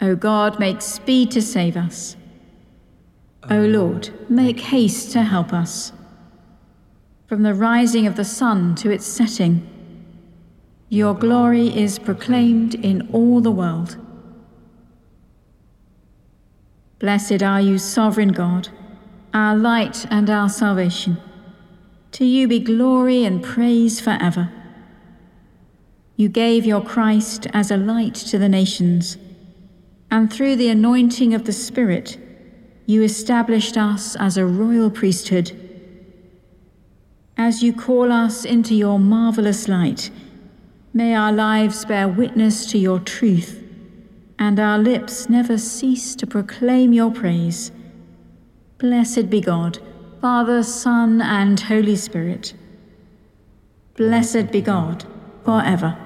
O God, make speed to save us. O Lord, make haste to help us. From the rising of the sun to its setting, your glory is proclaimed in all the world. Blessed are you, sovereign God, our light and our salvation. To you be glory and praise forever. You gave your Christ as a light to the nations, and through the anointing of the Spirit, you established us as a royal priesthood. As you call us into your marvelous light, may our lives bear witness to your truth, and our lips never cease to proclaim your praise. Blessed be God, Father, Son, and Holy Spirit. Blessed be God forever.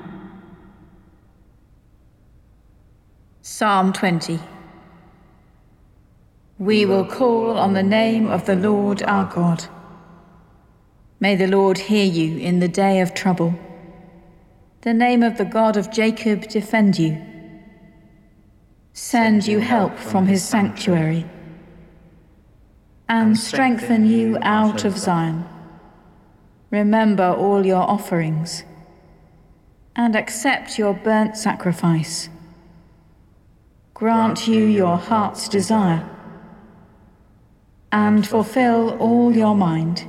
Psalm 20 We will call on the name of the Lord our God. May the Lord hear you in the day of trouble. The name of the God of Jacob defend you. Send you help from his sanctuary and strengthen you out of Zion. Remember all your offerings and accept your burnt sacrifice. Grant you your heart's desire and fulfill all your mind.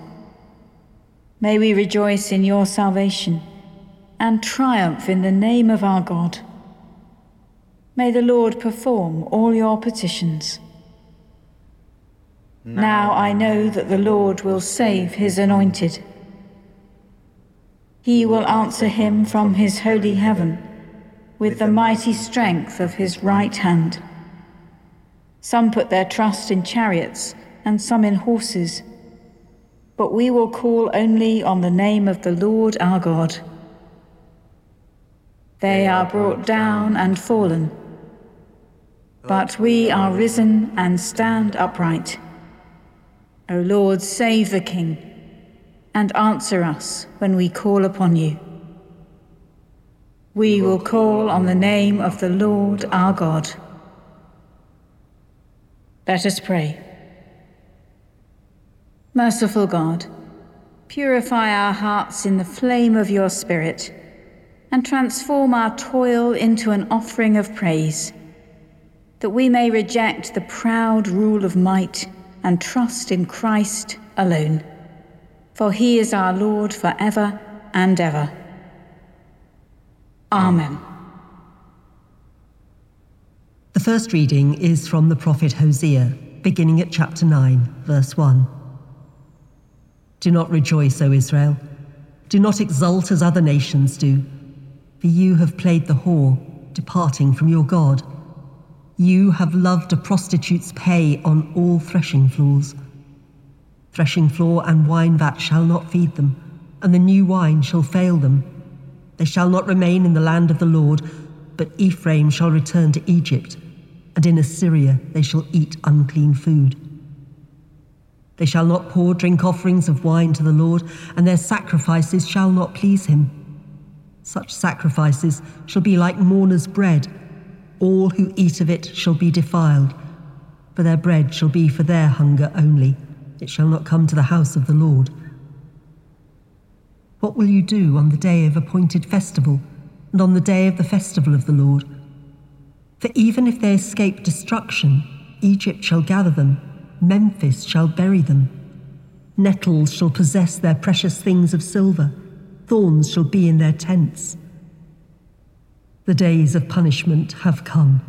May we rejoice in your salvation and triumph in the name of our God. May the Lord perform all your petitions. Now I know that the Lord will save his anointed. He will answer him from his holy heaven with the mighty strength of his right hand. Some put their trust in chariots and some in horses, but we will call only on the name of the Lord our God. They are brought down and fallen, but we are risen and stand upright. O Lord, save the King, and answer us when we call upon you. We will call on the name of the Lord our God. Let us pray. Merciful God, purify our hearts in the flame of your Spirit, and transform our toil into an offering of praise, that we may reject the proud rule of might and trust in Christ alone. For he is our Lord forever and ever. Amen. The first reading is from the prophet Hosea, beginning at chapter 9, verse 1. Do not rejoice, O Israel. Do not exult as other nations do, for you have played the whore, departing from your God. You have loved a prostitute's pay on all threshing floors. Threshing floor and wine vat shall not feed them, and the new wine shall fail them. They shall not remain in the land of the Lord, but Ephraim shall return to Egypt, and in Assyria they shall eat unclean food. They shall not pour drink offerings of wine to the Lord, and their sacrifices shall not please him. Such sacrifices shall be like mourner's bread all who eat of it shall be defiled, for their bread shall be for their hunger only. It shall not come to the house of the Lord. What will you do on the day of appointed festival, and on the day of the festival of the Lord? For even if they escape destruction, Egypt shall gather them, Memphis shall bury them. Nettles shall possess their precious things of silver, thorns shall be in their tents. The days of punishment have come.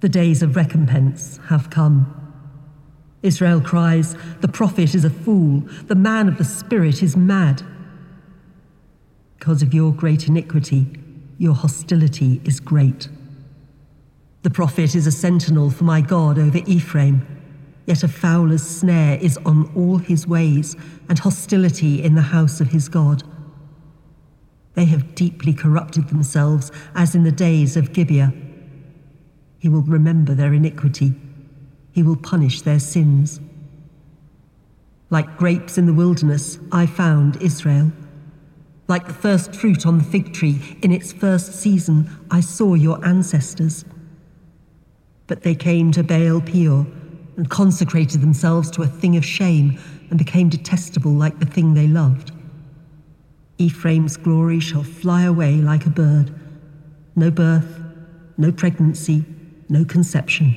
The days of recompense have come. Israel cries, The prophet is a fool. The man of the Spirit is mad. Because of your great iniquity, your hostility is great. The prophet is a sentinel for my God over Ephraim, yet a fowler's snare is on all his ways, and hostility in the house of his God. They have deeply corrupted themselves, as in the days of Gibeah. He will remember their iniquity, he will punish their sins. Like grapes in the wilderness, I found Israel. Like the first fruit on the fig tree in its first season, I saw your ancestors. But they came to Baal Peor and consecrated themselves to a thing of shame and became detestable like the thing they loved. Ephraim's glory shall fly away like a bird. No birth, no pregnancy, no conception.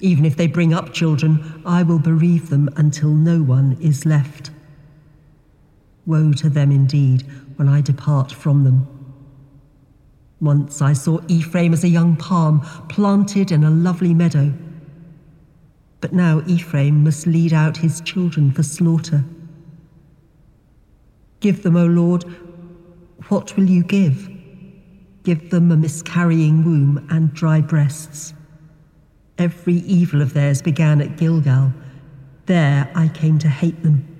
Even if they bring up children, I will bereave them until no one is left. Woe to them indeed when I depart from them. Once I saw Ephraim as a young palm planted in a lovely meadow. But now Ephraim must lead out his children for slaughter. Give them, O Lord, what will you give? Give them a miscarrying womb and dry breasts. Every evil of theirs began at Gilgal. There I came to hate them.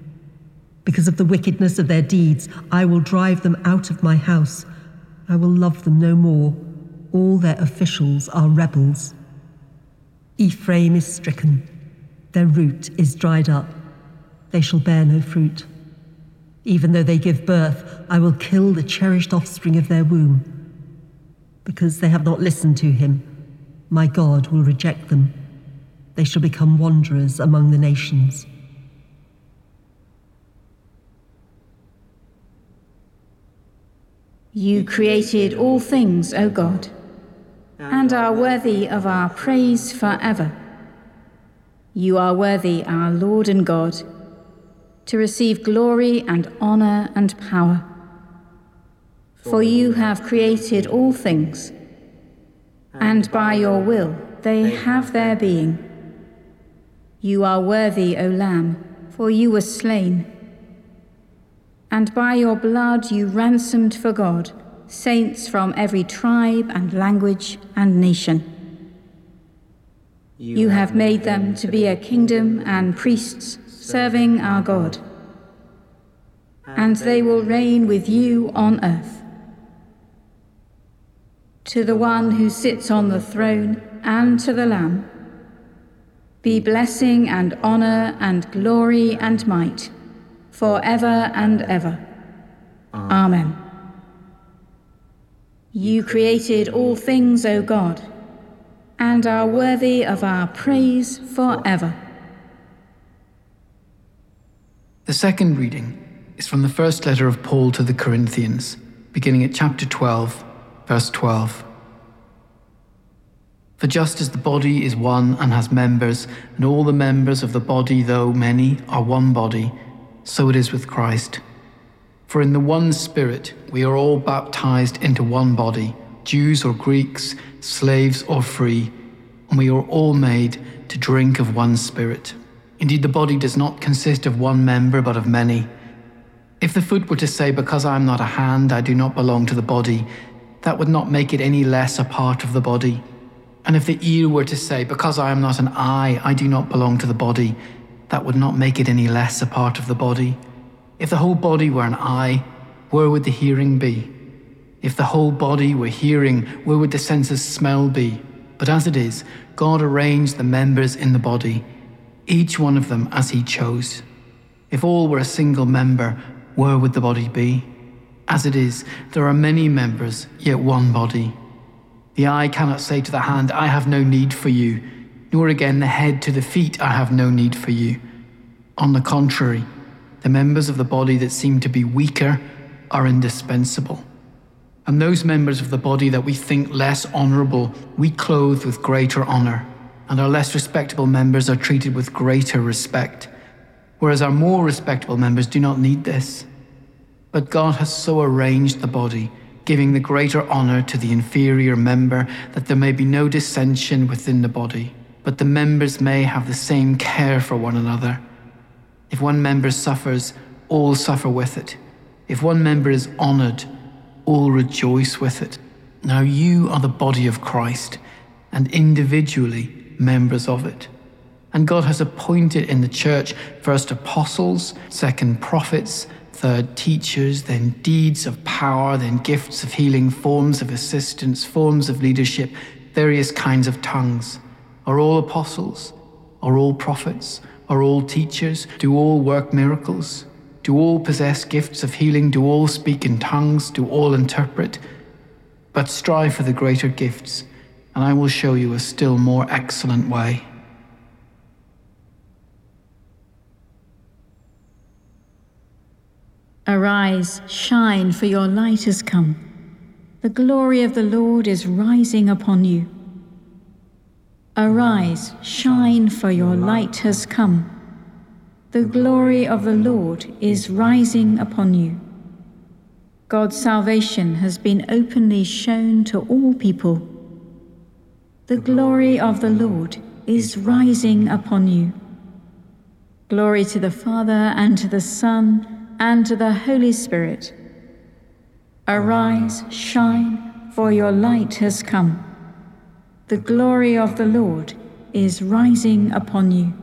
Because of the wickedness of their deeds, I will drive them out of my house. I will love them no more. All their officials are rebels. Ephraim is stricken. Their root is dried up. They shall bear no fruit. Even though they give birth, I will kill the cherished offspring of their womb. Because they have not listened to him, my God will reject them. They shall become wanderers among the nations. You created all things, O God, and are worthy of our praise forever. You are worthy, our Lord and God, to receive glory and honor and power. For you have created all things, and by your will they have their being. You are worthy, O Lamb, for you were slain and by your blood you ransomed for God saints from every tribe and language and nation. You have made them to be a kingdom and priests serving our God, and they will reign with you on earth. To the one who sits on the throne and to the Lamb be blessing and honor and glory and might for ever and ever. Amen. You created all things, O God, and are worthy of our praise forever. The second reading is from the first letter of Paul to the Corinthians, beginning at chapter 12, verse 12. For just as the body is one and has members, and all the members of the body, though many, are one body, so it is with Christ. For in the one Spirit we are all baptized into one body, Jews or Greeks, slaves or free, and we are all made to drink of one Spirit. Indeed, the body does not consist of one member, but of many. If the foot were to say, Because I am not a hand, I do not belong to the body, that would not make it any less a part of the body. And if the ear were to say, Because I am not an eye, I do not belong to the body, that would not make it any less a part of the body. If the whole body were an eye, where would the hearing be? If the whole body were hearing, where would the sense of smell be? But as it is, God arranged the members in the body, each one of them as He chose. If all were a single member, where would the body be? As it is, there are many members, yet one body. The eye cannot say to the hand, I have no need for you nor again the head to the feet, I have no need for you. On the contrary, the members of the body that seem to be weaker are indispensable. And those members of the body that we think less honourable, we clothe with greater honour, and our less respectable members are treated with greater respect, whereas our more respectable members do not need this. But God has so arranged the body, giving the greater honour to the inferior member, that there may be no dissension within the body but the members may have the same care for one another. If one member suffers, all suffer with it. If one member is honoured, all rejoice with it. Now you are the body of Christ, and individually members of it. And God has appointed in the church first apostles, second prophets, third teachers, then deeds of power, then gifts of healing, forms of assistance, forms of leadership, various kinds of tongues. Are all apostles? Are all prophets? Are all teachers? Do all work miracles? Do all possess gifts of healing? Do all speak in tongues? Do all interpret? But strive for the greater gifts, and I will show you a still more excellent way. Arise, shine, for your light has come. The glory of the Lord is rising upon you. Arise, shine, for your light has come. The glory of the Lord is rising upon you. God's salvation has been openly shown to all people. The glory of the Lord is rising upon you. Glory to the Father, and to the Son, and to the Holy Spirit. Arise, shine, for your light has come. The glory of the Lord is rising upon you.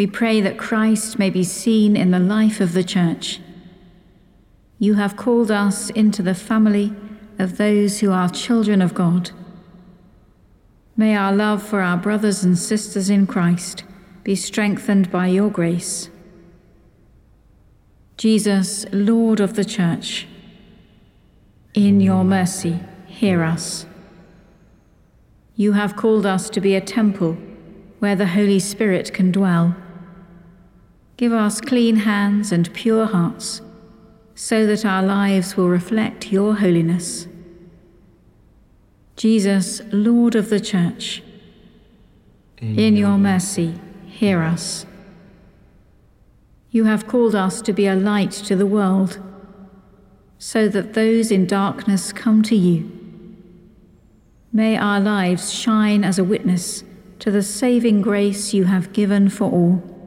We pray that Christ may be seen in the life of the Church. You have called us into the family of those who are children of God. May our love for our brothers and sisters in Christ be strengthened by your grace. Jesus, Lord of the Church, in your mercy, hear us. You have called us to be a temple where the Holy Spirit can dwell. Give us clean hands and pure hearts so that our lives will reflect your holiness. Jesus, Lord of the Church, in your mercy, hear us. You have called us to be a light to the world, so that those in darkness come to you. May our lives shine as a witness to the saving grace you have given for all.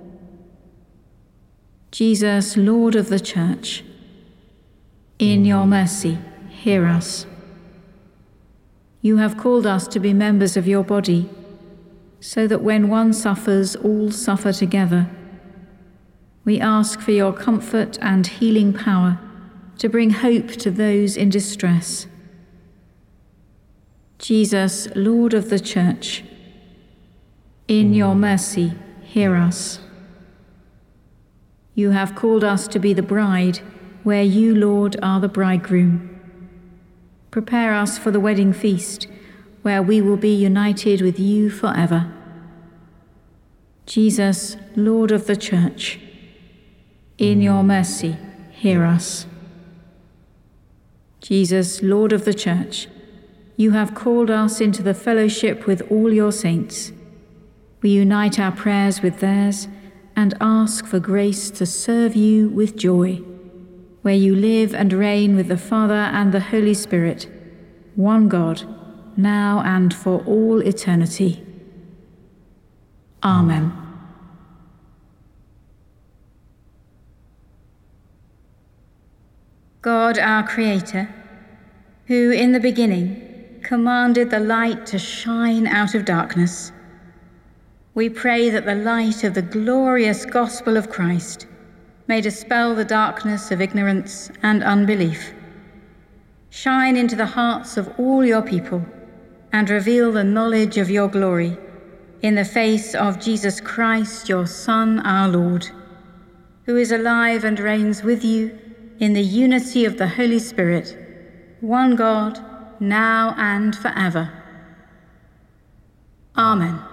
Jesus, Lord of the Church, in mm. your mercy, hear us. You have called us to be members of your body, so that when one suffers, all suffer together. We ask for your comfort and healing power to bring hope to those in distress. Jesus, Lord of the Church, in your mm. mercy, hear us. You have called us to be the bride, where you, Lord, are the bridegroom. Prepare us for the wedding feast, where we will be united with you forever. Jesus, Lord of the Church, in your mercy, hear us. Jesus, Lord of the Church, you have called us into the fellowship with all your saints. We unite our prayers with theirs and ask for grace to serve you with joy where you live and reign with the Father and the Holy Spirit, one God, now and for all eternity. Amen. God, our Creator, who in the beginning commanded the light to shine out of darkness, we pray that the light of the glorious gospel of Christ may dispel the darkness of ignorance and unbelief. Shine into the hearts of all your people and reveal the knowledge of your glory in the face of Jesus Christ, your Son, our Lord, who is alive and reigns with you in the unity of the Holy Spirit, one God, now and forever. Amen.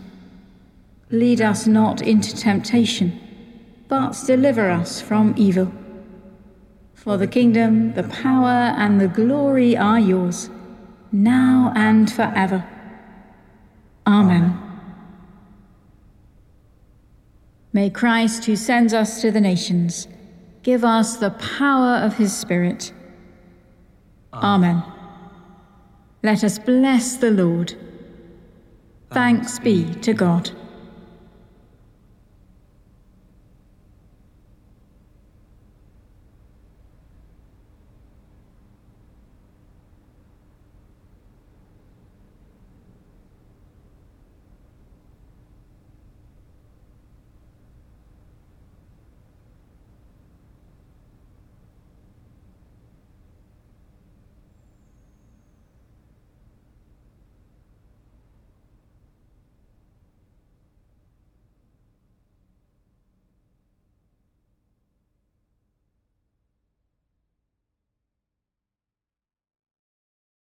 Lead us not into temptation, but deliver us from evil. For the kingdom, the power, and the glory are yours, now and forever. Amen. May Christ, who sends us to the nations, give us the power of his Spirit. Amen. Let us bless the Lord. Thanks be to God.